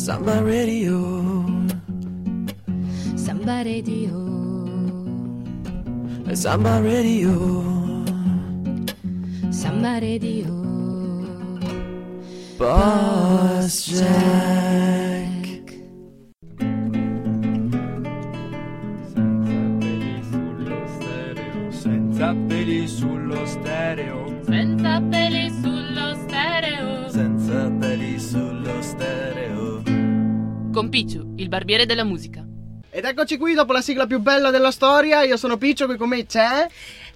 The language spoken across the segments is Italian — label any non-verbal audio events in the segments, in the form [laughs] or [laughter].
Samba Radio. Samba Radio. Samba Radio. Samba Radio. Boss Jack. Picciu, il barbiere della musica. Ed eccoci qui dopo la sigla più bella della storia. Io sono Piccio, qui con me c'è.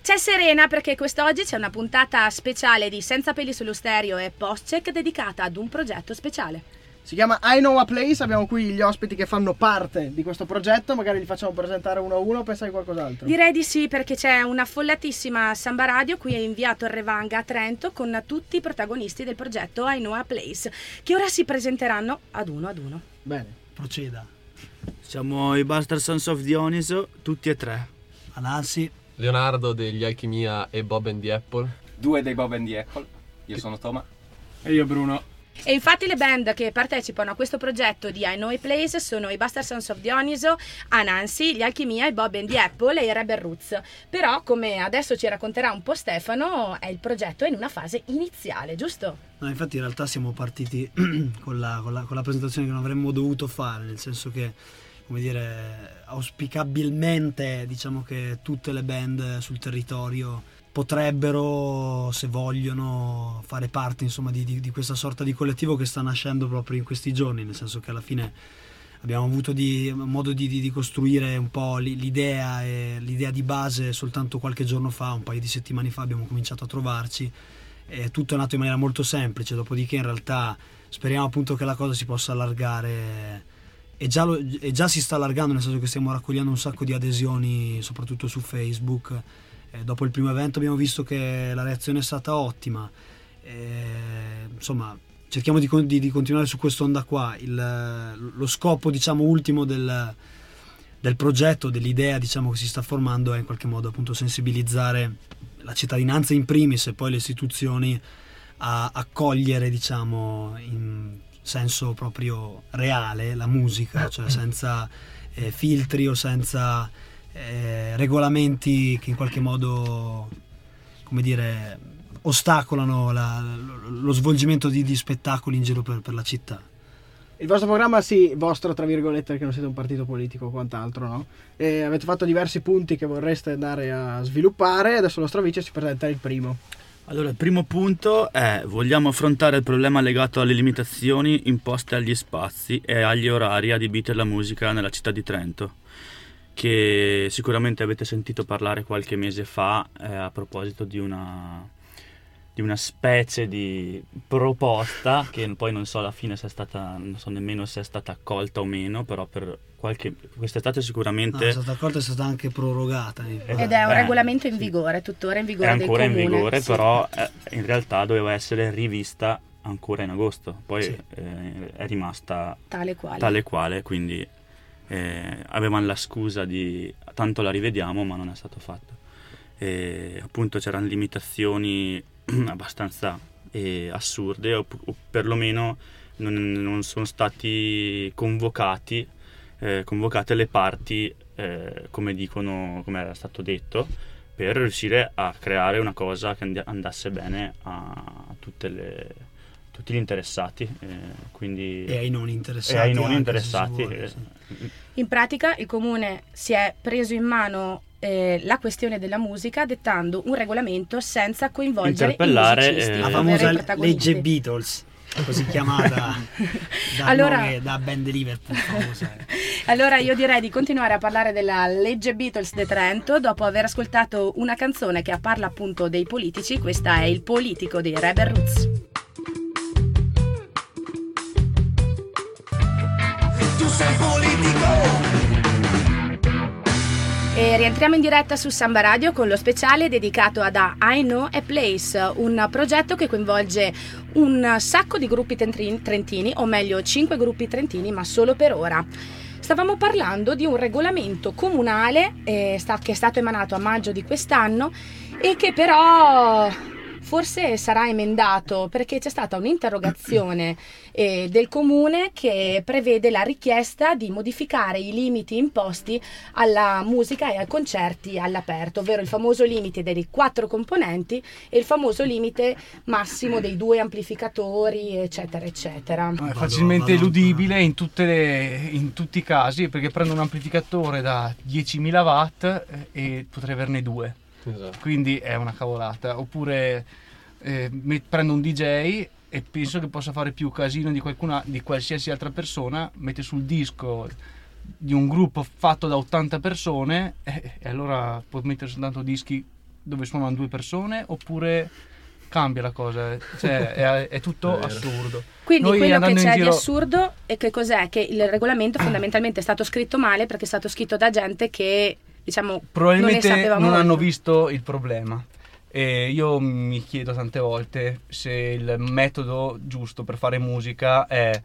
C'è Serena perché quest'oggi c'è una puntata speciale di Senza peli sullo stereo e post check dedicata ad un progetto speciale. Si chiama I Know a Place. Abbiamo qui gli ospiti che fanno parte di questo progetto. Magari li facciamo presentare uno a uno o pensai qualcos'altro? Direi di sì perché c'è una affollatissima Samba Radio qui in via Torrevanga a Trento con tutti i protagonisti del progetto I Know a Place che ora si presenteranno ad uno ad uno. Bene. Proceda. Siamo i Buster Sons of Dioniso, tutti e tre. Anansi. Leonardo degli Alchimia e Bob and the Apple. Due dei Bob and the Apple. Io sono Toma. E io Bruno. E infatti le band che partecipano a questo progetto di I Know a Place sono i Buster Sons of Dioniso, Anansi, gli Alchimia, i Bob and the Apple e i Rebel Roots. Però, come adesso ci racconterà un po' Stefano, è il progetto in una fase iniziale, giusto? No, infatti in realtà siamo partiti [clears throat] con la, con, la, con la presentazione che non avremmo dovuto fare, nel senso che, come dire, auspicabilmente diciamo che tutte le band sul territorio potrebbero, se vogliono, fare parte insomma, di, di, di, questa sorta di collettivo che sta nascendo proprio in questi giorni, nel senso che alla fine abbiamo avuto di, modo di, costruire un po' l'idea, e l'idea di base soltanto qualche giorno fa, un paio di settimane fa abbiamo cominciato a trovarci. E tutto è nato in maniera molto semplice, dopodiché in realtà speriamo appunto che la cosa si possa allargare. E già, lo, e già si sta allargando nel senso che stiamo raccogliendo un sacco di adesioni soprattutto su Facebook eh, dopo il primo evento abbiamo visto che la reazione è stata ottima. Eh, insomma cerchiamo di, di, di, continuare su quest'onda qua. Il, lo scopo diciamo ultimo del, del progetto dell'idea diciamo che si sta formando è in qualche modo appunto sensibilizzare la cittadinanza in primis e poi le istituzioni a accogliere diciamo in senso proprio reale la musica cioè senza eh, filtri o senza eh, regolamenti che in qualche modo, come dire, ostacolano la, lo svolgimento di, di, spettacoli in giro per, per, la città. Il vostro programma, sì, vostro tra virgolette, perché non siete un partito politico o quant'altro, no? E avete fatto diversi punti che vorreste andare a sviluppare. Adesso il nostro vice si presenta il primo. Allora, il primo punto è vogliamo affrontare il problema legato alle limitazioni imposte agli spazi e agli orari adibiti alla musica nella città di Trento che sicuramente avete sentito parlare qualche mese fa eh, a proposito di una, di una specie di proposta che poi non so alla fine se è stata, non so nemmeno se è stata accolta o meno, però per qualche, quest'estate sicuramente... No, è stata accolta e è stata anche prorogata. Ed è un eh, regolamento in vigore, tuttora in vigore. È ancora in vigore, sì. però eh, in realtà doveva essere rivista ancora in agosto, poi sì. eh, è rimasta tale quale. tale quale, quindi eh, avevano la scusa di tanto la rivediamo ma non è stato fatto. E, appunto c'erano limitazioni [clears throat] abbastanza eh, assurde o, o, perlomeno non, non sono stati convocati eh, convocate le parti eh, come dicono come era stato detto per riuscire a creare una cosa che andasse bene a tutte le tutti gli interessati eh, quindi, e ai non interessati, e ai non interessati vuole, sì. in pratica il comune si è preso in mano eh, la questione della musica dettando un regolamento senza coinvolgere Interpellare, i musicisti, eh, la famosa legge Beatles così chiamata [laughs] da, allora, nome, da band Liverpool famosa. [laughs] allora io direi di continuare a parlare della legge Beatles de Trento dopo aver ascoltato una canzone che parla appunto dei politici questa è Il politico dei Rebel Roots sei politico. E rientriamo in diretta su Samba Radio con lo speciale dedicato ad I Know a Place, un progetto che coinvolge un sacco di gruppi trentini, o meglio 5 gruppi trentini, ma solo per ora. Stavamo parlando di un regolamento comunale eh, che è stato emanato a maggio di quest'anno e che però forse sarà emendato perché c'è stata un'interrogazione [coughs] eh, del comune che prevede la richiesta di modificare i limiti imposti alla musica e ai concerti all'aperto, ovvero il famoso limite dei quattro componenti e il famoso limite massimo dei due amplificatori, eccetera, eccetera. È facilmente eludibile in, tutte le- in tutti i casi perché prendo un amplificatore da 10.000 watt eh, e potrei averne due. Esatto. Quindi è una cavolata. Oppure eh, mi- prendo un DJ e penso che possa fare più casino di, qualcuna, di qualsiasi altra persona, mette sul disco di un gruppo fatto da 80 persone e, e allora può mettere soltanto dischi dove suonano due persone oppure cambia la cosa, cioè è, è tutto È vero. assurdo. Quindi Noi quello che c'è di giro- assurdo è che cos'è? Che il regolamento fondamentalmente è stato scritto male perché è stato scritto da gente che diciamo probabilmente non non, hanno visto il problema. E io mi chiedo tante volte se il metodo giusto per fare musica è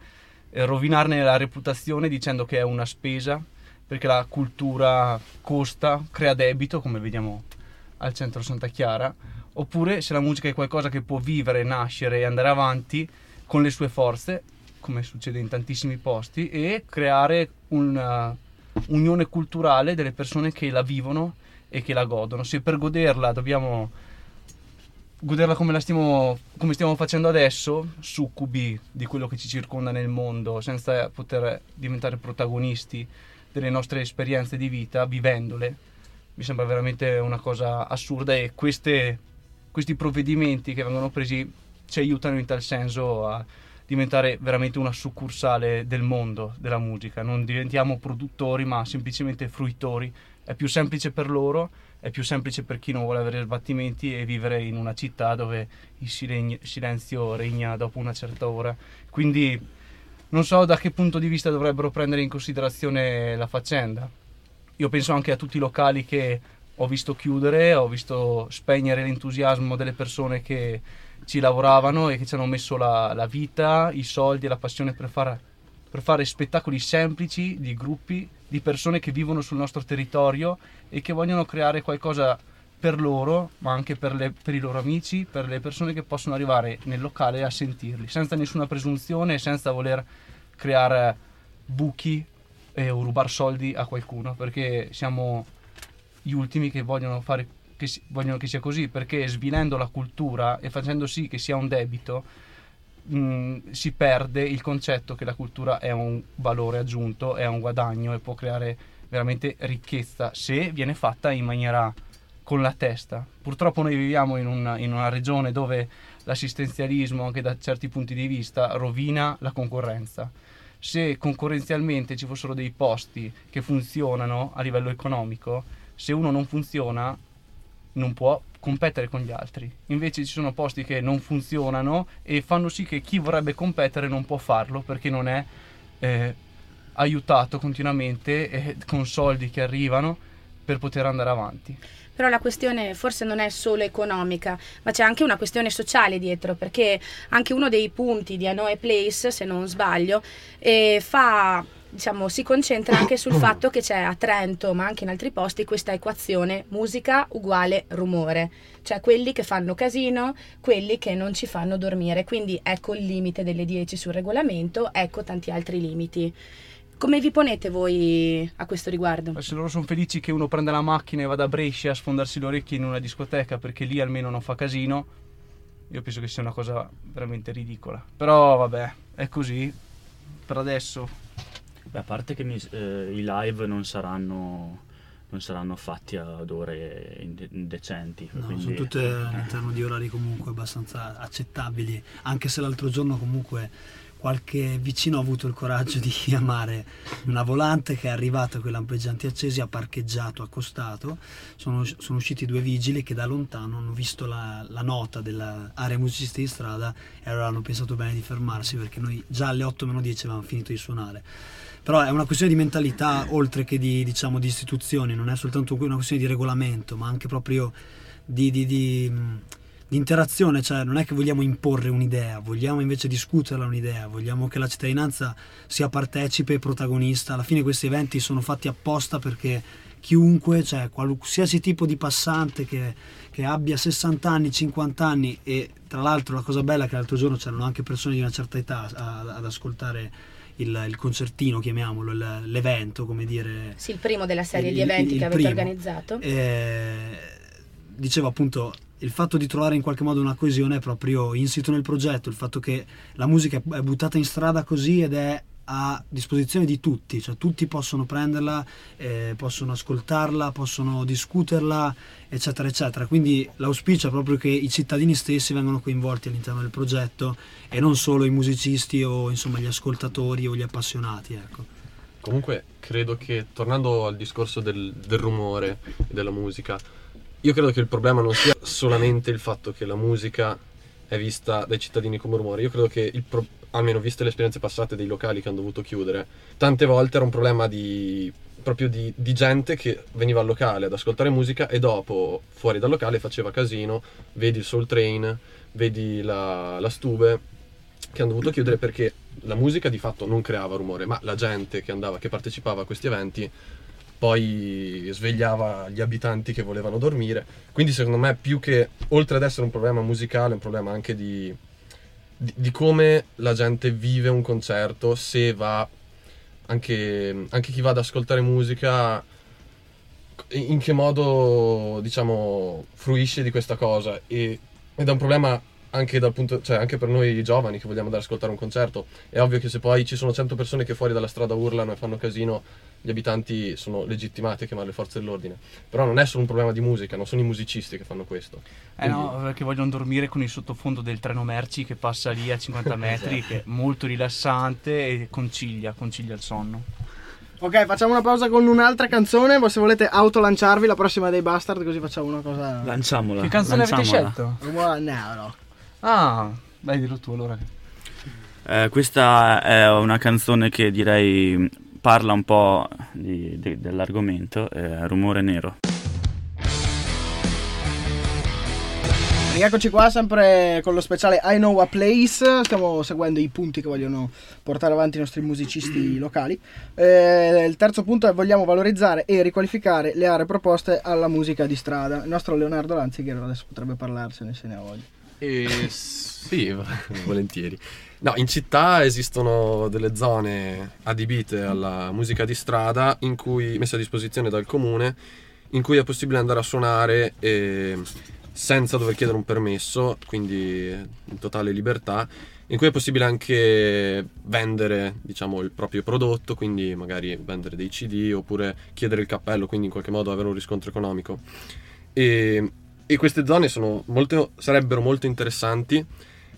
rovinarne la reputazione dicendo che è una spesa, perché la cultura costa, crea debito, come vediamo al centro Santa Chiara, oppure se la musica è qualcosa che può vivere, nascere e andare avanti con le sue forze, come succede in tantissimi posti, e creare una unione culturale delle persone che la vivono e che la godono. Se per goderla dobbiamo goderla come stiamo, come stiamo facendo adesso, succubi di quello che ci circonda nel mondo, senza poter diventare protagonisti delle nostre esperienze di vita, vivendole, mi sembra veramente una cosa assurda e queste- questi provvedimenti che vengono presi ci aiutano in tal senso a diventare veramente una succursale del mondo della musica. Non diventiamo produttori, ma semplicemente fruitori. È più semplice per loro, è più semplice per chi non vuole avere sbattimenti e vivere in una città dove il silen- silenzio regna dopo una certa ora. Quindi non so da che punto di vista dovrebbero prendere in considerazione la faccenda. Io penso anche a tutti i locali che ho visto chiudere, ho visto spegnere l'entusiasmo delle persone che ci lavoravano e che ci hanno messo la, la vita, i soldi e la passione per fare, per fare spettacoli semplici di gruppi di persone che vivono sul nostro territorio e che vogliono creare qualcosa per loro, ma anche per, le- per i loro amici, per le persone che possono arrivare nel locale a sentirli, senza nessuna presunzione senza voler creare buchi e o rubare soldi a qualcuno, perché siamo gli ultimi che vogliono fare che si- vogliono che sia così, perché svilendo la cultura e facendo sì che sia un debito, mh, si perde il concetto che la cultura è un valore aggiunto, è un guadagno e può creare veramente ricchezza se viene fatta in maniera con la testa. Purtroppo noi viviamo in una, in una regione dove l'assistenzialismo, anche da certi punti di vista, rovina la concorrenza. Se concorrenzialmente ci fossero dei posti che funzionano a livello economico, se uno non funziona non può competere con gli altri. Invece ci sono posti che non funzionano e fanno sì che chi vorrebbe competere non può farlo perché non è eh, aiutato continuamente eh, con soldi che arrivano per poter andare avanti. Però la questione forse non è solo economica, ma c'è anche una questione sociale dietro, perché anche uno dei punti di Anoe Place, se non sbaglio, eh, fa, diciamo, si concentra anche sul fatto che c'è a Trento, ma anche in altri posti, questa equazione musica uguale rumore, cioè quelli che fanno casino, quelli che non ci fanno dormire. Quindi ecco il limite delle 10 sul regolamento, ecco tanti altri limiti. Come vi ponete voi a questo riguardo? Se loro sono felici che uno prenda la macchina e vada a Brescia a sfondarsi le orecchie in una discoteca perché lì almeno non fa casino, io penso che sia una cosa veramente ridicola. Però vabbè, è così. Per adesso Beh, a parte che mi- eh, i live non saranno, non saranno fatti ad ore inde- indecenti. No, quindi- sono tutte all'interno di orari comunque abbastanza accettabili, anche se l'altro giorno comunque qualche vicino ha avuto il coraggio di [laughs] chiamare una volante che è arrivata con i lampeggianti accesi, ha parcheggiato, accostato, sono, sono usciti due vigili che da lontano hanno visto la, la nota dell'area musicisti di strada e allora hanno pensato bene di fermarsi perché noi già alle 8 meno 10 avevamo finito di suonare. Però è una questione di mentalità oltre che di, diciamo, di istituzioni, non è soltanto una questione di regolamento, ma anche proprio di, di- di, mh, di interazione, cioè non è che vogliamo imporre un'idea, vogliamo invece discuterla un'idea, vogliamo che la cittadinanza sia partecipe e protagonista. Alla fine questi eventi sono fatti apposta perché chiunque, cioè qualsiasi tipo di passante che, che abbia 60 anni, 50 anni e tra l'altro la cosa bella è che l'altro giorno c'erano anche persone di una certa età ad ascoltare il, il concertino, chiamiamolo, il- l'evento, come dire, Sì, il primo della serie di eventi che avete primo. organizzato. eh, dicevo appunto il fatto di trovare in qualche modo una coesione è proprio insito nel progetto, il fatto che la musica è buttata in strada così ed è a disposizione di tutti, cioè tutti possono prenderla, eh, possono ascoltarla, possono discuterla, eccetera, eccetera. Quindi l'auspicio è proprio che i cittadini stessi vengano coinvolti all'interno del progetto e non solo i musicisti o insomma gli ascoltatori o gli appassionati, ecco. Comunque, credo che tornando al discorso del, del rumore e della musica, io credo che il problema non sia solamente il fatto che la musica è vista dai cittadini come rumore. Io credo che, il pro- almeno viste le esperienze passate dei locali che hanno dovuto chiudere, tante volte era un problema di proprio di, di gente che veniva al locale ad ascoltare musica e dopo fuori dal locale faceva casino, vedi il Soul Train, vedi la, la Stube che hanno dovuto chiudere perché la musica di fatto non creava rumore, ma la gente che andava, che partecipava a questi eventi poi svegliava gli abitanti che volevano dormire. Quindi secondo me più che, oltre ad essere un problema musicale, è un problema anche di, di, di come la gente vive un concerto, se va, anche, anche chi va ad ascoltare musica, in che modo, diciamo, fruisce di questa cosa. E, ed è un problema anche dal punto, cioè anche per noi giovani che vogliamo andare ad ascoltare un concerto. È ovvio che se poi ci sono 100 persone che fuori dalla strada urlano e fanno casino, gli abitanti sono legittimati a chiamare le forze dell'ordine. Però non è solo un problema di musica, non sono i musicisti che fanno questo. Eh no, perché vogliono dormire con il sottofondo del treno merci che passa lì a 50 [laughs] metri, che è molto rilassante e concilia, concilia il sonno. Ok, facciamo una pausa con un'altra canzone. Voi se volete autolanciarvi la prossima dei Bastard, così facciamo una cosa. Lanciamola. Che canzone avete lanciamola. scelto? Rumore- No, no. Ah, dai, dillo tu allora. Eh, questa è una canzone che direi parla un po' di- di- dell'argomento, è Rumore Nero. Rieccoci qua sempre con lo speciale I Know a Place. Stiamo seguendo i punti che vogliono portare avanti i nostri musicisti locali. Eh, il terzo punto è vogliamo valorizzare e riqualificare le aree proposte alla musica di strada. Il nostro Leonardo Lanzigher adesso potrebbe parlarcene se ne ha voglia. E [laughs] sì, volentieri. No, in città esistono delle zone adibite alla musica di strada in cui, messe a disposizione dal comune in cui è possibile andare a suonare eh, senza dover chiedere un permesso, quindi in totale libertà, in cui è possibile anche vendere diciamo, il proprio prodotto, quindi magari vendere dei CD oppure chiedere il cappello, quindi in qualche modo avere un riscontro economico. E, e queste zone sono molto- sarebbero molto interessanti,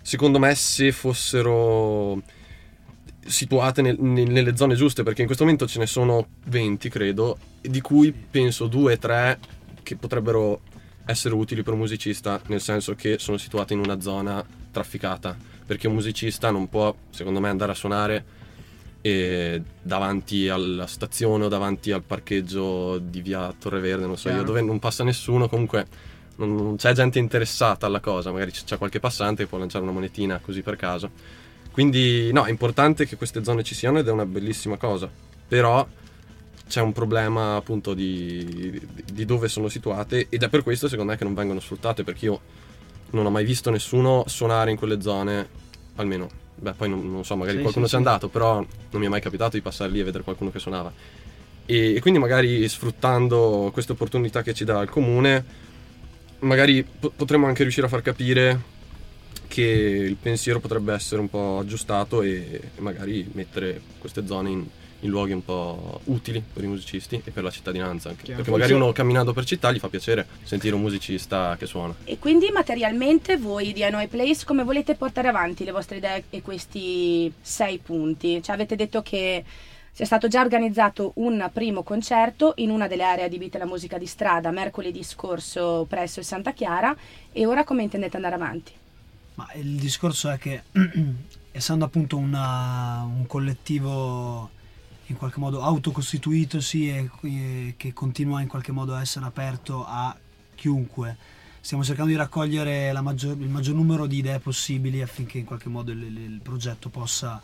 secondo me, se fossero situate nel- nel- nelle zone giuste, perché in questo momento ce ne sono 20, credo, di cui penso 2-3 che potrebbero essere utili per un musicista, nel senso che sono situate in una zona trafficata, perché un musicista non può, secondo me, andare a suonare davanti alla stazione o davanti al parcheggio di via Torreverde, non so io, Chiaro. dove non passa nessuno, comunque non, non c'è gente interessata alla cosa, magari c'è qualche passante che può lanciare una monetina così per caso. Quindi no, è importante che queste zone ci siano ed è una bellissima cosa, però c'è un problema appunto di, di dove sono situate ed è per questo secondo me che non vengono sfruttate perché io non ho mai visto nessuno suonare in quelle zone, almeno, beh poi non, non so, magari Sì, qualcuno sì, c'è sì. andato, però non mi è mai capitato di passare lì e vedere qualcuno che suonava. E, e quindi magari sfruttando queste opportunità che ci dà il comune, magari po- potremmo anche riuscire a far capire che il pensiero potrebbe essere un po' aggiustato e, e magari mettere queste zone in, in luoghi un po' utili per i musicisti e per la cittadinanza anche. Chiaro. Perché magari uno camminando per città gli fa piacere sentire un musicista che suona. E quindi materialmente voi di Hanoi Place come volete portare avanti le vostre idee e questi sei punti? Cioè avete detto che sia stato già organizzato un primo concerto in una delle aree adibite alla musica di strada mercoledì scorso presso il Santa Chiara e ora come intendete andare avanti? Ma il discorso è che [clears throat] essendo appunto una- un collettivo in qualche modo autocostituitosi e, e che continua in qualche modo a essere aperto a chiunque, stiamo cercando di raccogliere maggior- il maggior numero di idee possibili affinché in qualche modo il- il progetto possa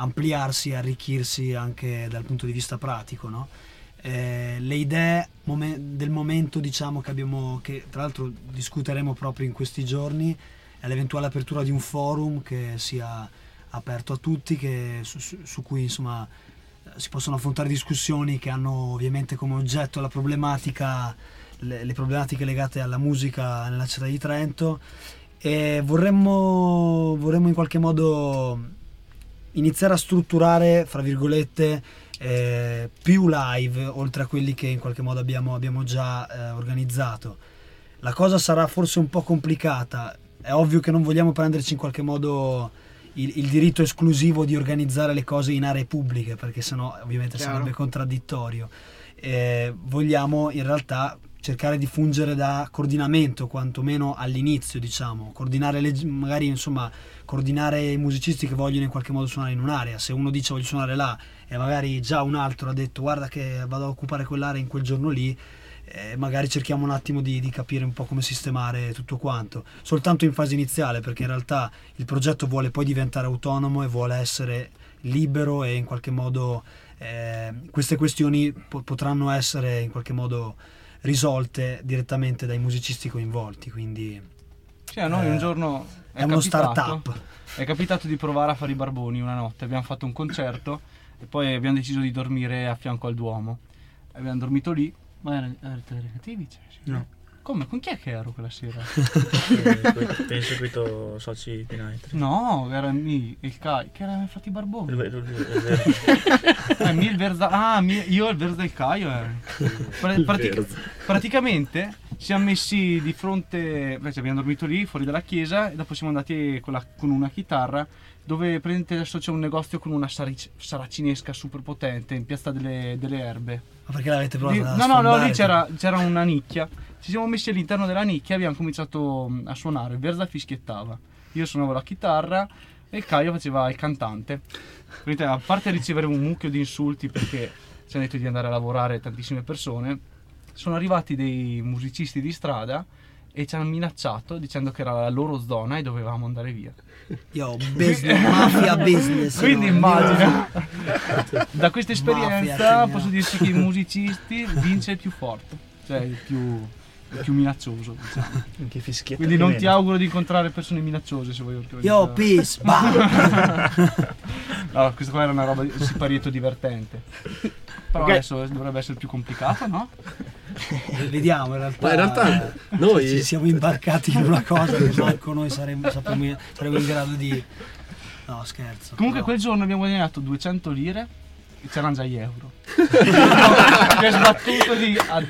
ampliarsi e arricchirsi anche dal punto di vista pratico. no? eh, le idee momen- del momento diciamo che abbiamo che tra l'altro discuteremo proprio in questi giorni è l'eventuale apertura di un forum che sia aperto a tutti che, su, su- su cui insomma eh, si possono affrontare discussioni che hanno ovviamente come oggetto la problematica le, le problematiche legate alla musica nella città di Trento e vorremmo, vorremmo in qualche modo iniziare a strutturare, fra virgolette, eh, più live oltre a quelli che in qualche modo abbiamo, abbiamo già eh, organizzato. La cosa sarà forse un po' complicata, è ovvio che non vogliamo prenderci in qualche modo il, il diritto esclusivo di organizzare le cose in aree pubbliche, perché sennò ovviamente Chiaro. sarebbe contraddittorio. Eh, vogliamo in realtà cercare di fungere da coordinamento, quantomeno all'inizio, diciamo, coordinare le, magari insomma, coordinare i musicisti che vogliono in qualche modo suonare in un'area. Se uno dice voglio suonare là e magari già un altro ha detto guarda che vado a occupare quell'area in quel giorno lì, eh, magari cerchiamo un attimo di, di capire un po' come sistemare tutto quanto, soltanto in fase iniziale, perché in realtà il progetto vuole poi diventare autonomo e vuole essere libero e in qualche modo eh, queste questioni po- potranno essere in qualche modo risolte direttamente dai musicisti coinvolti, quindi Sì, a noi Eh, un giorno è uno capitato- start-up. È capitato di provare a fare i barboni una notte. Abbiamo fatto un concerto e poi abbiamo deciso di dormire a fianco al Duomo. Abbiamo dormito lì. Ma erano? Cioè, sì. No. Come? Con chi è che ero quella sera? [laughs] Penso che tu soci di Night. no, era mi, il Kai, che era fatto i barboni. È vero, è vero. [laughs] Eh, mi il Verza- ah, mi- io il Verza del Caio. eh. Pra- Il pratica- Verza. praticamente siamo messi di fronte, cioè, abbiamo dormito lì fuori dalla chiesa e dopo siamo andati con, la- con una chitarra dove praticamente adesso c'è un negozio con una saric- saracinesca super potente in piazza delle, delle erbe. Ma perché l'avete Lì- provato a no, no, no, lì c'era, c'era una nicchia. Ci siamo messi all'interno della nicchia e abbiamo cominciato mh, a suonare. Verza fischiettava. Io suonavo la chitarra e il Caio faceva il cantante. A parte ricevere un mucchio di insulti perché ci hanno detto di andare a lavorare tantissime persone, sono arrivati dei musicisti di strada e ci hanno minacciato dicendo che era la loro zona e dovevamo andare via. Io business, mafia business. [laughs] Quindi no? immagina, [laughs] da questa Mafia, esperienza signora. posso dirci che i musicisti vince il più forte, cioè il più, più minaccioso. Diciamo. [laughs] Che fischietta. Quindi non ti auguro di incontrare persone minacciose se vuoi organizzare. Io peace. [laughs] No, questa qua era una roba di siparietto divertente. Però Ok. adesso dovrebbe essere più complicato, no? Vediamo in realtà. Ma in realtà noi- ci siamo imbarcati in una cosa che [laughs] manco noi saremmo, saremmo in grado di. No, scherzo. Comunque però- quel giorno abbiamo guadagnato 200 lire e c'erano già gli euro. Che è sbattuto lì. a-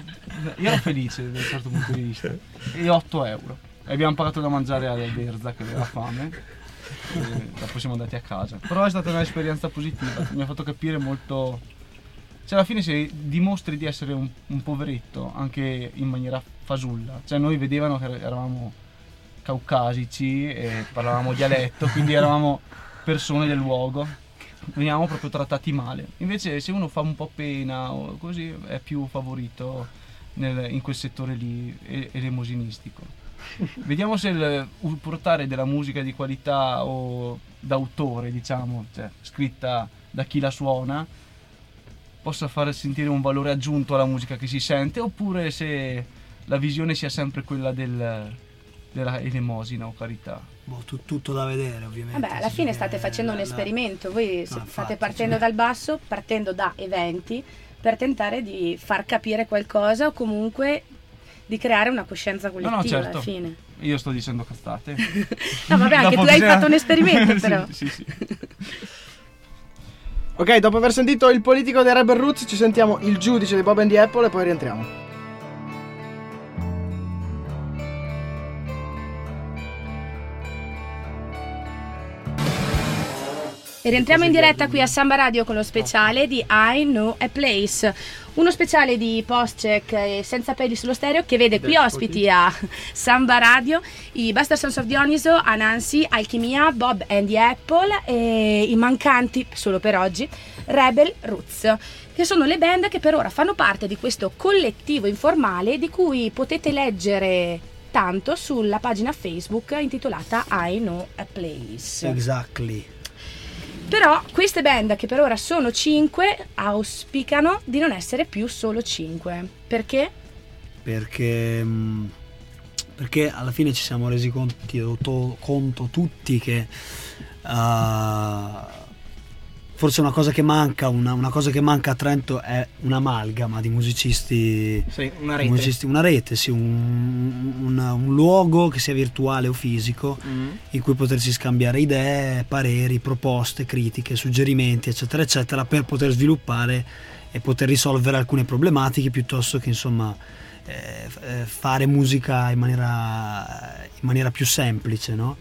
Io ero felice da un certo punto di vista. E 8 euro. E abbiamo pagato da mangiare a Verza che aveva fame. E dopo siamo andati a casa. Però è stata un'esperienza positiva. Mi ha fatto capire molto. Cioè, alla fine, se dimostri di essere un, un poveretto anche in maniera fasulla, cioè, noi vedevano che eravamo caucasici e parlavamo dialetto, quindi eravamo persone del luogo. Veniamo proprio trattati male. Invece, se uno fa un po' pena o così, è più favorito nel- in quel settore lì e- elemosinistico. Vediamo se il portare della musica di qualità o d'autore, diciamo, cioè scritta da chi la suona, possa far sentire un valore aggiunto alla musica che si sente, oppure se la visione sia sempre quella del, della elemosina o carità. boh, tu- tutto da vedere, ovviamente. Vabbè, alla fine state facendo un la- la- esperimento, voi infatti, state partendo sì. dal basso, partendo da eventi, per tentare di far capire qualcosa o comunque di creare una coscienza collettiva no, certo. alla fine. Io sto dicendo cazzate. [laughs] No, vabbè, anche tu hai bisogna- fatto un esperimento, [laughs] Sì, però. sì, sì. Ok, dopo aver sentito il politico dei Rebel Roots, ci sentiamo il giudice di Bob and the Apple e poi rientriamo. E rientriamo in diretta qui a Samba Radio con lo speciale di I Know a Place, uno speciale di post-check e senza peli sullo stereo che vede qui ospiti a Samba Radio i Buster Sons of Dioniso, Anansi, Alchimia, Bob and the Apple e i mancanti, solo per oggi, Rebel Roots, che sono le band che per ora fanno parte di questo collettivo informale di cui potete leggere tanto sulla pagina Facebook intitolata I Know a Place. Exactly. Però queste band, che per ora sono 5, auspicano di non essere più solo 5. Perché? perché, mh, perché alla fine ci siamo resi conti- to- conto tutti che uh, forse una cosa che manca, una, una cosa che manca a Trento è un'amalgama di musicisti, Sì, una rete. musicisti- una rete, sì, un, un- un luogo che sia virtuale o fisico Mm. in cui potersi scambiare idee, pareri, proposte, critiche, suggerimenti, eccetera, eccetera, per poter sviluppare e poter risolvere alcune problematiche piuttosto che insomma eh, eh, fare musica in maniera, in maniera più semplice, no?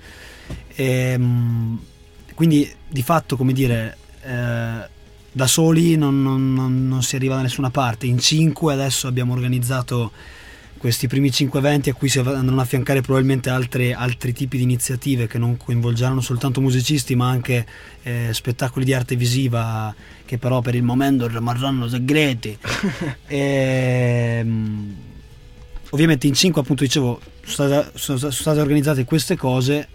Ehm, quindi di fatto, come dire, eh, da soli non, non- non- si arriva da nessuna parte. In cinque adesso abbiamo organizzato questi primi cinque eventi a cui si andranno a affiancare probabilmente altre- altri tipi di iniziative che non coinvolgeranno soltanto musicisti ma anche eh, spettacoli di arte visiva che però per il momento rimarranno segreti. [laughs] Ehm, ovviamente in 5 appunto dicevo sono state, sono state organizzate queste cose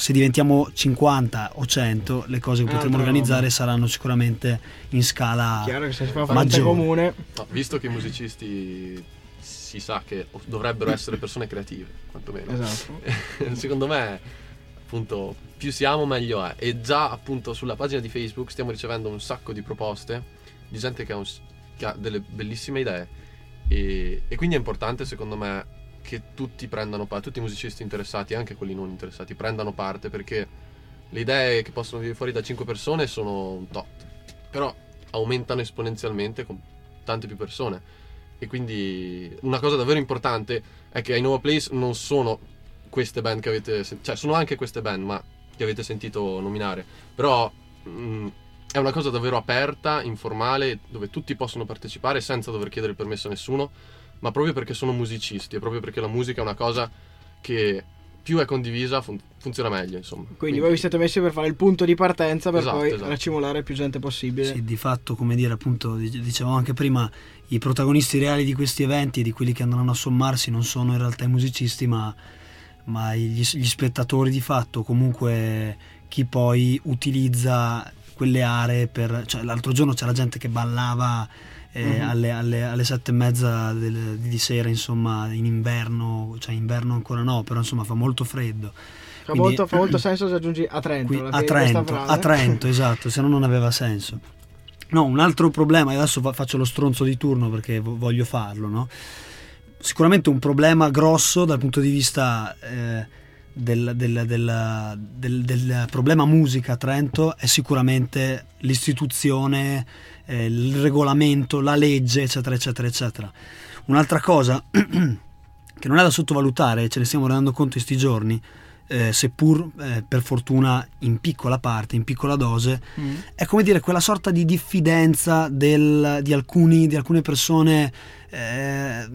se diventiamo 50 o 100 le cose che potremo organizzare roba. saranno sicuramente in scala Chiaro che se si fa maggiore. comune. No, visto che i musicisti si sa che dovrebbero essere persone creative, quantomeno. Esatto. [laughs] Secondo me, appunto, più siamo meglio è. E già appunto sulla pagina di Facebook stiamo ricevendo un sacco di proposte di gente che ha, un che ha delle bellissime idee. E, e quindi è importante, secondo me, che tutti prendano parte, tutti i musicisti interessati, anche quelli non interessati, prendano parte perché le idee che possono venire fuori da 5 persone sono un tot. Però aumentano esponenzialmente con tante più persone. E quindi una cosa davvero importante è che ai Nova Place non sono queste band che avete sentito, cioè sono anche queste band, ma che avete sentito nominare. Però mh, è una cosa davvero aperta, informale, dove tutti possono partecipare senza dover chiedere il permesso a nessuno, ma proprio perché sono musicisti e proprio perché la musica è una cosa che più è condivisa fun- funziona meglio, insomma. Quindi voi vi siete messi per fare il punto di partenza per Esatto, poi esatto. raccimolare più gente possibile. Sì, di fatto, come dire, appunto, dic- dicevamo anche prima, i protagonisti reali di questi eventi e di quelli che andranno a sommarsi non sono in realtà i musicisti, ma, ma gli, gli spettatori di fatto, comunque chi poi utilizza quelle aree per... Cioè, l'altro giorno c'era gente che ballava eh, Mhm. alle, alle- alle sette e mezza del- di sera, insomma, in inverno, cioè inverno ancora no, però insomma fa molto freddo. Fa, Quindi- molto, fa molto [clears throat] senso se aggiungi a Trento. Qui- a Trento, a Trento, esatto, se no non aveva senso. No, un altro problema, e adesso fa- faccio lo stronzo di turno perché vo- voglio farlo, no? Sicuramente un problema grosso dal punto di vista eh, del, del- del- del- problema musica a Trento è sicuramente l'istituzione, eh, il regolamento, la legge, eccetera, eccetera, eccetera. Un'altra cosa [clears throat] che non è da sottovalutare, ce ne stiamo rendendo conto in sti giorni, eh, seppur eh, per fortuna in piccola parte, in piccola dose, Mm. è come dire quella sorta di diffidenza del- di, alcuni, di alcune persone. eh,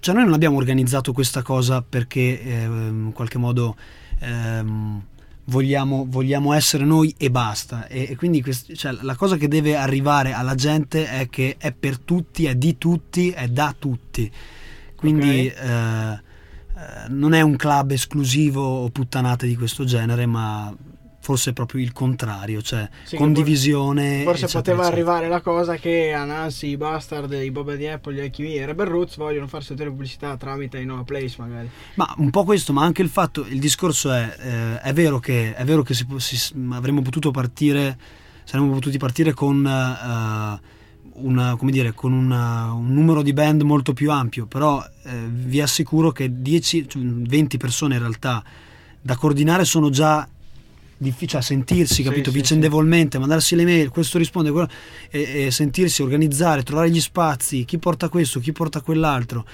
cioè, noi non abbiamo organizzato questa cosa perché eh, in qualche modo ehm, vogliamo, vogliamo essere noi e basta. E, e quindi quest- cioè, la cosa che deve arrivare alla gente è che è per tutti, è di tutti, è da tutti. Quindi Ok. eh, eh, non è un club esclusivo o puttanate di questo genere, ma forse proprio il contrario, cioè Sì, condivisione. Forse eccetera, poteva eccetera. arrivare la cosa che Anansi, i Bastard, i Boba di Apple, gli Alchimie e Rebel Roots vogliono far sentire pubblicità tramite i Nova Place magari. Ma un po' questo, ma anche il fatto, il discorso è, eh, è vero che, è vero che si, si- avremmo potuto partire, saremmo potuti partire con, eh, una- come dire, con una- un numero di band molto più ampio, però eh, vi assicuro che 10, cioè 20 persone in realtà da coordinare sono già difficili a sentirsi, Sì, capito? sì, Vicendevolmente, mandarsi le mail, questo risponde, quello, e, e sentirsi, organizzare, trovare gli spazi, chi porta questo, chi porta quell'altro.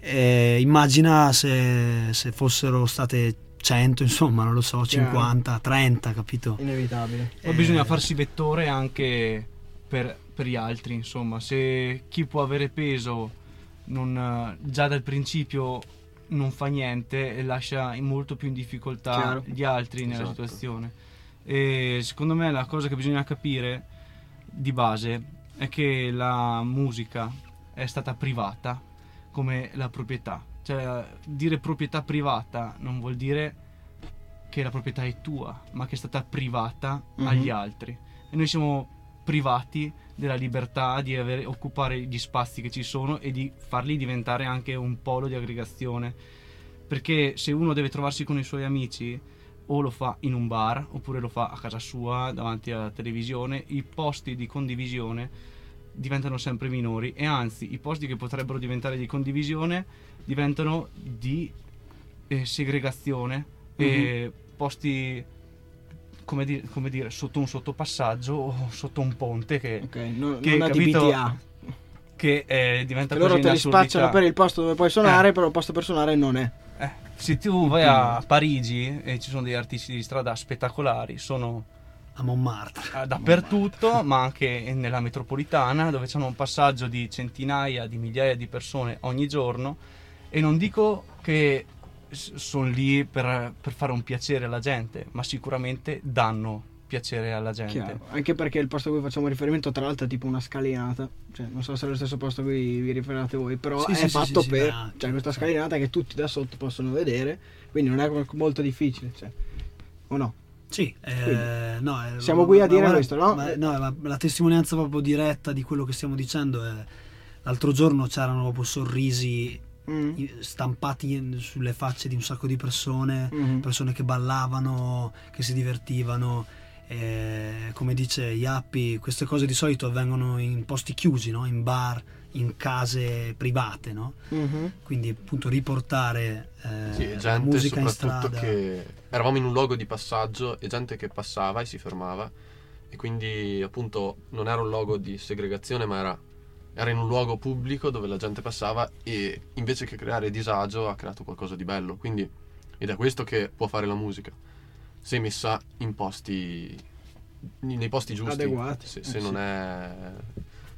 Eh, immagina se, se fossero state 100, insomma, non lo so, Chiaro. 50, 30, capito? Inevitabile. Ma bisogna farsi vettore anche per, per gli altri, insomma, se chi può avere peso non, eh, già dal principio non fa niente e lascia molto più in difficoltà Chiaro. gli altri nella Esatto. situazione. E secondo me la cosa che bisogna capire di base è che la musica è stata privata come la proprietà. Cioè, dire proprietà privata non vuol dire che la proprietà è tua, ma che è stata privata Mhm. agli altri. E noi siamo privati della libertà di avere- occupare gli spazi che ci sono e di farli diventare anche un polo di aggregazione. Perché se uno deve trovarsi con i suoi amici, o lo fa in un bar, oppure lo fa a casa sua, davanti alla televisione, i posti di condivisione diventano sempre minori e anzi i posti che potrebbero diventare di condivisione diventano di eh, segregazione e posti come dire, come dire, sotto un sottopassaggio o sotto un ponte che, Ok, non, che, non capito, che eh, diventa Che loro te li spacciano per il posto dove puoi suonare, però il posto per suonare non è. Eh, se tu vai a Parigi e ci sono degli artisti di strada spettacolari, sono A Montmartre. eh, dappertutto, ma anche nella metropolitana, dove c'è un passaggio di centinaia di migliaia di persone ogni giorno. E non dico che sono lì per, per fare un piacere alla gente, ma sicuramente danno piacere alla gente. Chiaro. Anche perché il posto a cui facciamo riferimento, tra l'altro, è tipo una scalinata. Cioè, non so se è lo stesso posto a cui vi riferate voi, però Sì, è sì, fatto sì, sì, per. ah, cioè, questa scalinata che tutti da sotto possono vedere. Quindi non è molto difficile. Cioè. O no? Sì, eh, no, eh, siamo qui a ma dire guarda- questo, no? ma- no, ma la testimonianza proprio diretta di quello che stiamo dicendo è l'altro giorno c'erano proprio sorrisi Mm. stampati sulle facce di un sacco di persone, Mhm. persone che ballavano, che si divertivano. eh, come dice Yappi, queste cose di solito avvengono in posti chiusi, no? in bar, in case private, no? Mhm. quindi appunto riportare eh, Sì, la gente musica in strada. che eravamo in un luogo di passaggio e gente che passava e si fermava e quindi appunto non era un luogo di segregazione ma era, era in un luogo pubblico dove la gente passava e invece che creare disagio ha creato qualcosa di bello. Quindi ed è questo che può fare la musica. Se messa in posti nei posti giusti. Adeguati, se, eh, se sì. non è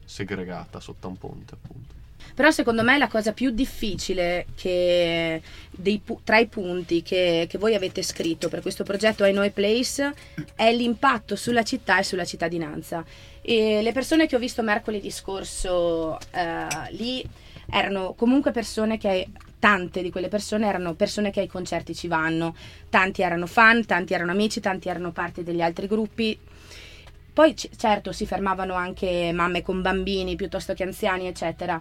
segregata sotto un ponte appunto. Però secondo me la cosa più difficile che dei tra i punti che, che voi avete scritto per questo progetto I Know a Place è l'impatto sulla città e sulla cittadinanza. E le persone che ho visto mercoledì scorso eh, lì erano comunque persone che tante di quelle persone erano persone che ai concerti ci vanno, tanti erano fan, tanti erano amici, tanti erano parte degli altri gruppi. Poi c- certo si fermavano anche mamme con bambini piuttosto che anziani, eccetera.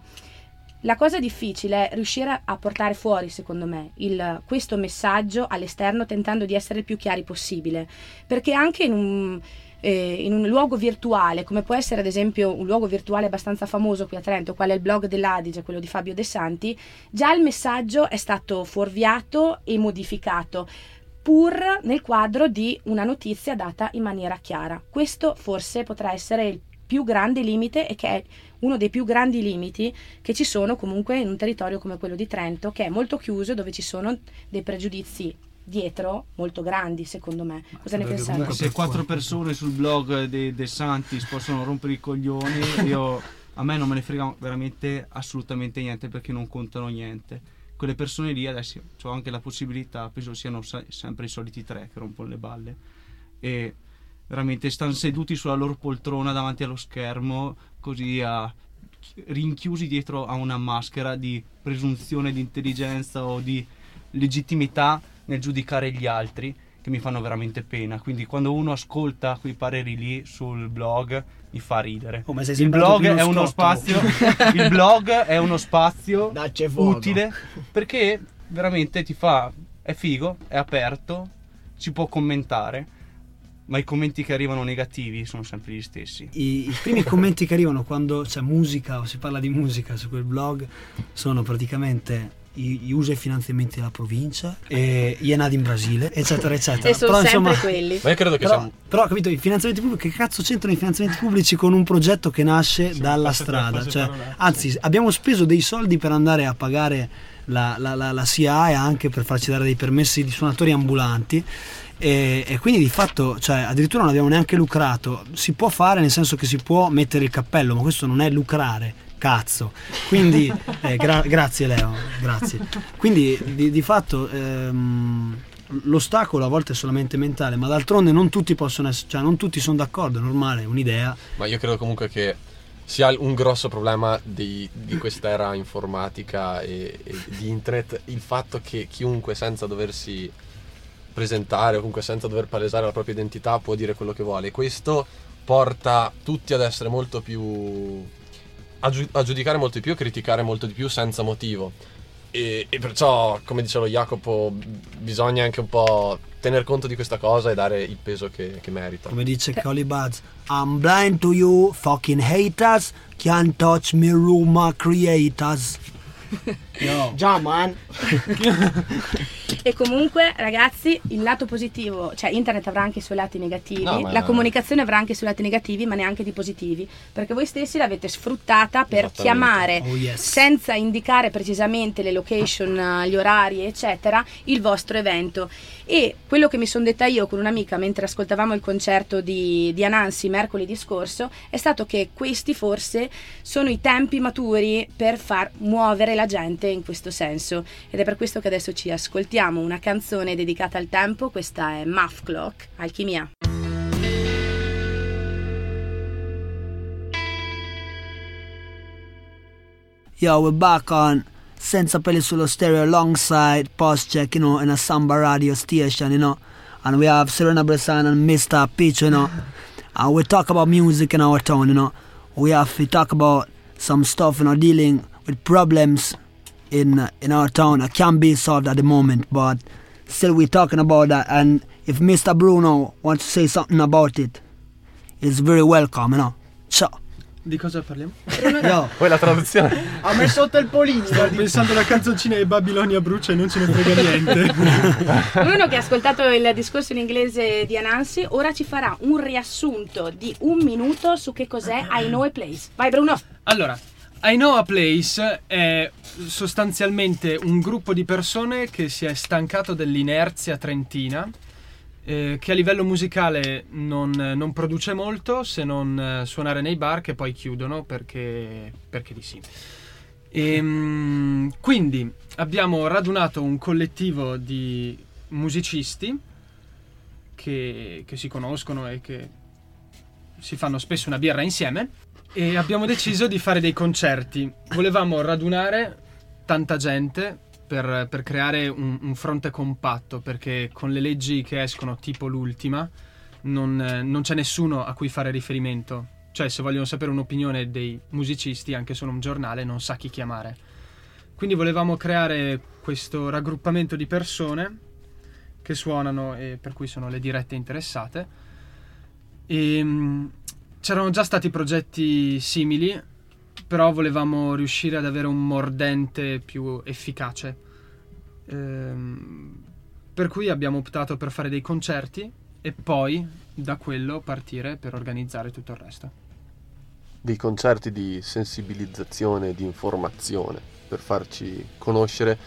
La cosa difficile è riuscire a portare fuori, secondo me, il- questo messaggio all'esterno tentando di essere il più chiari possibile. Perché anche in un, eh, in un luogo virtuale, come può essere ad esempio un luogo virtuale abbastanza famoso qui a Trento, qual è il blog dell'Adige, quello di Fabio De Santi, già il messaggio è stato fuorviato e modificato pur nel quadro di una notizia data in maniera chiara. Questo forse potrà essere il più grande limite e che è uno dei più grandi limiti che ci sono comunque in un territorio come quello di Trento, che è molto chiuso, dove ci sono dei pregiudizi dietro molto grandi, secondo me. Cosa ne pensate? Se quattro persone sul blog dei De Santis possono rompere i coglioni, [laughs] io, a me non me ne frega veramente assolutamente niente perché non contano niente. Quelle persone lì adesso ho anche la possibilità, penso siano se- sempre i soliti tre che rompono le balle. E veramente stanno seduti sulla loro poltrona davanti allo schermo, così a rinchiusi dietro a una maschera di presunzione di intelligenza o di legittimità nel giudicare gli altri che mi fanno veramente pena. Quindi quando uno ascolta quei pareri lì sul blog mi fa ridere. Oh, il blog uno spazio [laughs] il blog è uno spazio utile perché veramente ti fa è figo, è aperto, si può commentare, ma i commenti che arrivano negativi sono sempre gli stessi. I, i primi commenti che arrivano quando c'è musica o si parla di musica su quel blog sono praticamente i, i usa i finanziamenti della provincia e gli è nato in Brasile eccetera eccetera. E sono Però, sempre insomma, quelli. ma io credo che però, sia però, capito i finanziamenti pubblici che cazzo c'entrano i finanziamenti pubblici con un progetto che nasce dalla forse- strada? cioè, anzi abbiamo speso dei soldi per andare a pagare la, la, la, la SIA e anche per farci dare dei permessi di suonatori ambulanti e, e quindi di fatto cioè, addirittura non abbiamo neanche lucrato. Si può fare nel senso che si può mettere il cappello ma questo non è lucrare cazzo. Quindi eh, gra- grazie Leo grazie. Quindi di, di fatto ehm, l'ostacolo a volte è solamente mentale ma d'altronde non tutti possono essere cioè non tutti sono d'accordo è normale è un'idea. Ma io credo comunque che sia un grosso problema di, di quest'era informatica e, e di internet il fatto che chiunque senza doversi presentare o comunque senza dover palesare la propria identità può dire quello che vuole. Questo porta tutti ad essere molto più a, giu- a giudicare molto di più, a criticare molto di più senza motivo. E, e perciò, come diceva Jacopo, bisogna anche un po' tener conto di questa cosa e dare il peso che, che merita. Come dice Colly Buds, I'm blind to you, fucking haters, can't touch me, Ruma creators. [laughs] Yo. Già, man. [laughs] E comunque, ragazzi, il lato positivo, cioè internet avrà anche i suoi lati negativi, No, la comunicazione avrà anche i suoi lati negativi, ma neanche di positivi, perché voi stessi l'avete sfruttata per chiamare, Oh, yes. senza indicare precisamente le location, gli orari, eccetera, il vostro evento. E quello che mi sono detta io con un'amica mentre ascoltavamo il concerto di, di Anansi mercoledì scorso è stato che questi forse sono i tempi maturi per far muovere la gente in questo senso. Ed è per questo che adesso ci ascoltiamo una canzone dedicata al tempo, questa è Math Clock, Alchimia. Yo, we're back on Senza Pelle sullo stereo alongside Post Check, you know, in a Samba radio station, you know. And we have Serena Bressan and Mr. Peach, you know. [laughs] And we talk about music in our town, you know. We have to talk about some stuff, you know, dealing with problems in in our town that can be solved at the moment, but still we're talking about that. And if Mr. Bruno wants to say something about it, he's very welcome, you know. Ciao. Di cosa parliamo? [laughs] Yo. Poi la traduzione. Ha messo sotto il polino. Stavo pensando alla canzoncina di Babilonia brucia e non ce ne frega niente. [laughs] Bruno che ha ascoltato il discorso in inglese di Anansi, ora ci farà un riassunto di un minuto su che cos'è I Know a Place. Vai Bruno! Allora, I Know a Place è sostanzialmente un gruppo di persone che si è stancato dell'inerzia trentina, eh, che a livello musicale non, non produce molto se non eh, suonare nei bar che poi chiudono perché, perché di sì. Ehm, quindi abbiamo radunato un collettivo di musicisti che, che si conoscono e che si fanno spesso una birra insieme e abbiamo deciso di fare dei concerti. Volevamo radunare tanta gente per, per creare un, un fronte compatto, perché con le leggi che escono, tipo l'ultima, non, non c'è nessuno a cui fare riferimento. Cioè, se vogliono sapere un'opinione dei musicisti, anche solo un giornale, non sa chi chiamare. Quindi volevamo creare questo raggruppamento di persone che suonano e per cui sono le dirette interessate. E, mm, c'erano già stati progetti simili, però volevamo riuscire ad avere un mordente più efficace. Ehm, per cui abbiamo optato per fare dei concerti e poi da quello partire per organizzare tutto il resto. dei concerti di sensibilizzazione, di informazione, per farci conoscere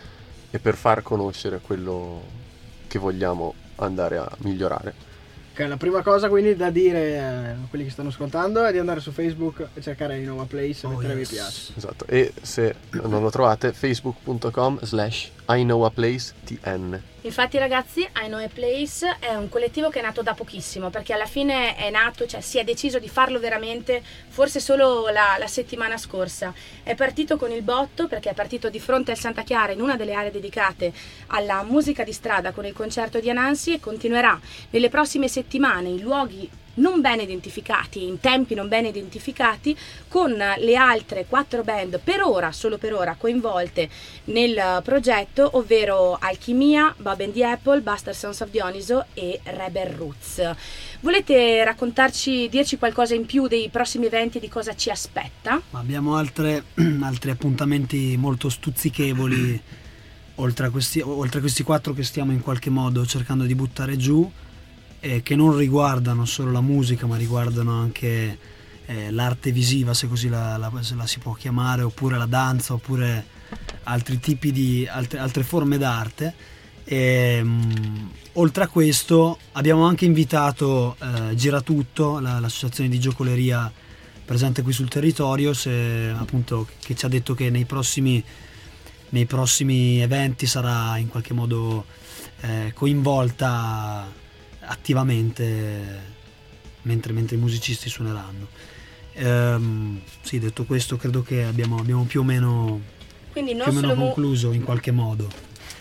e per far conoscere quello che vogliamo andare a migliorare. Ok, la prima cosa quindi da dire a quelli che stanno ascoltando è di andare su Facebook e cercare Innova Place e mettere mi piace. Esatto, e se non lo trovate, facebook.com slash I know a place TN. Infatti ragazzi, I Know a Place è un collettivo che è nato da pochissimo, perché alla fine è nato, cioè si è deciso di farlo veramente forse solo la, la settimana scorsa. È partito con il botto perché è partito di fronte al Santa Chiara in una delle aree dedicate alla musica di strada con il concerto di Anansi e continuerà nelle prossime settimane in luoghi non ben identificati, in tempi non ben identificati, con le altre quattro band per ora, solo per ora, coinvolte nel progetto, ovvero Alchimia, Bob and the Apple, Buster Sons of Dioniso e Rebel Roots. Volete raccontarci, dirci qualcosa in più dei prossimi eventi, di cosa ci aspetta? Abbiamo altre- [clears throat] altri appuntamenti molto stuzzichevoli [clears throat] oltre a, questi, oltre a questi quattro che stiamo in qualche modo cercando di buttare giù e che non riguardano solo la musica ma riguardano anche eh, l'arte visiva se così la, la- se la si può chiamare oppure la danza oppure altri tipi di altre, altre forme d'arte. E, mm, oltre a questo abbiamo anche invitato eh, Giratutto la- l'associazione di giocoleria presente qui sul territorio se, appunto, che ci ha detto che nei prossimi, nei prossimi eventi sarà in qualche modo eh, coinvolta attivamente mentre, mentre i musicisti suoneranno. Ehm, sì, detto questo, credo che abbiamo, abbiamo più o meno, più o meno solo mu- concluso in qualche modo.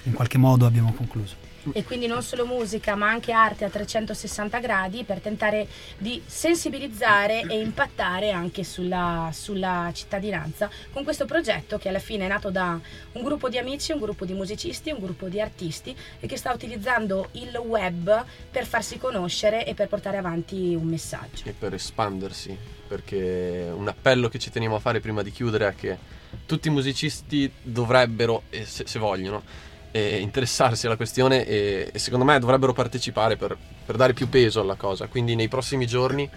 In qualche modo abbiamo concluso. E quindi non solo musica ma anche arte a 360 gradi per tentare di sensibilizzare e impattare anche sulla, sulla cittadinanza con questo progetto che alla fine è nato da un gruppo di amici, un gruppo di musicisti, un gruppo di artisti e che sta utilizzando il web per farsi conoscere e per portare avanti un messaggio. e per espandersi, perché un appello che ci teniamo a fare prima di chiudere è che tutti i musicisti dovrebbero, se, se vogliono, eh, interessarsi alla questione e, e secondo me dovrebbero partecipare per, per dare più peso alla cosa. Quindi nei prossimi giorni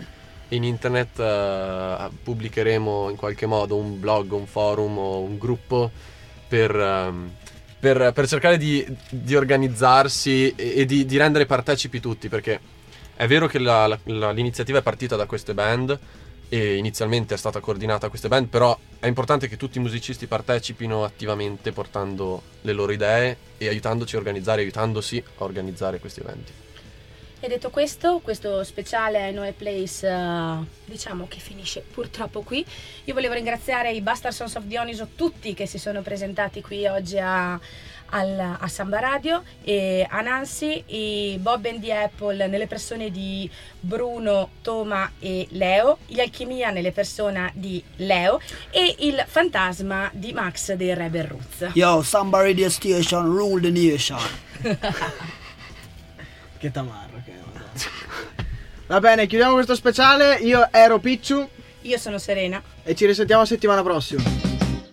in internet eh, pubblicheremo in qualche modo un blog, un forum o un gruppo per... ehm, per, per cercare di, di organizzarsi e, e di, di rendere partecipi tutti, perché è vero che la- la- l'iniziativa è partita da queste band e inizialmente è stata coordinata da queste band, però è importante che tutti i musicisti partecipino attivamente portando le loro idee e aiutandoci a organizzare, aiutandosi a organizzare questi eventi. E detto questo, questo speciale Noe Place eh, diciamo che finisce purtroppo qui. Io volevo ringraziare i Bastard Sons of Dioniso, tutti che si sono presentati qui oggi a, al- a Samba Radio e a Nancy, i Bob and the Apple nelle persone di Bruno, Toma e Leo, gli Alchimia nelle persone di Leo e il fantasma di Max dei Rebel Roots. Yo, Samba Radio Station, rule the nation. [laughs] Che tamarro che è, madonna. Va bene, chiudiamo questo speciale. Io ero Picciu Io sono Serena. e ci risentiamo settimana prossima.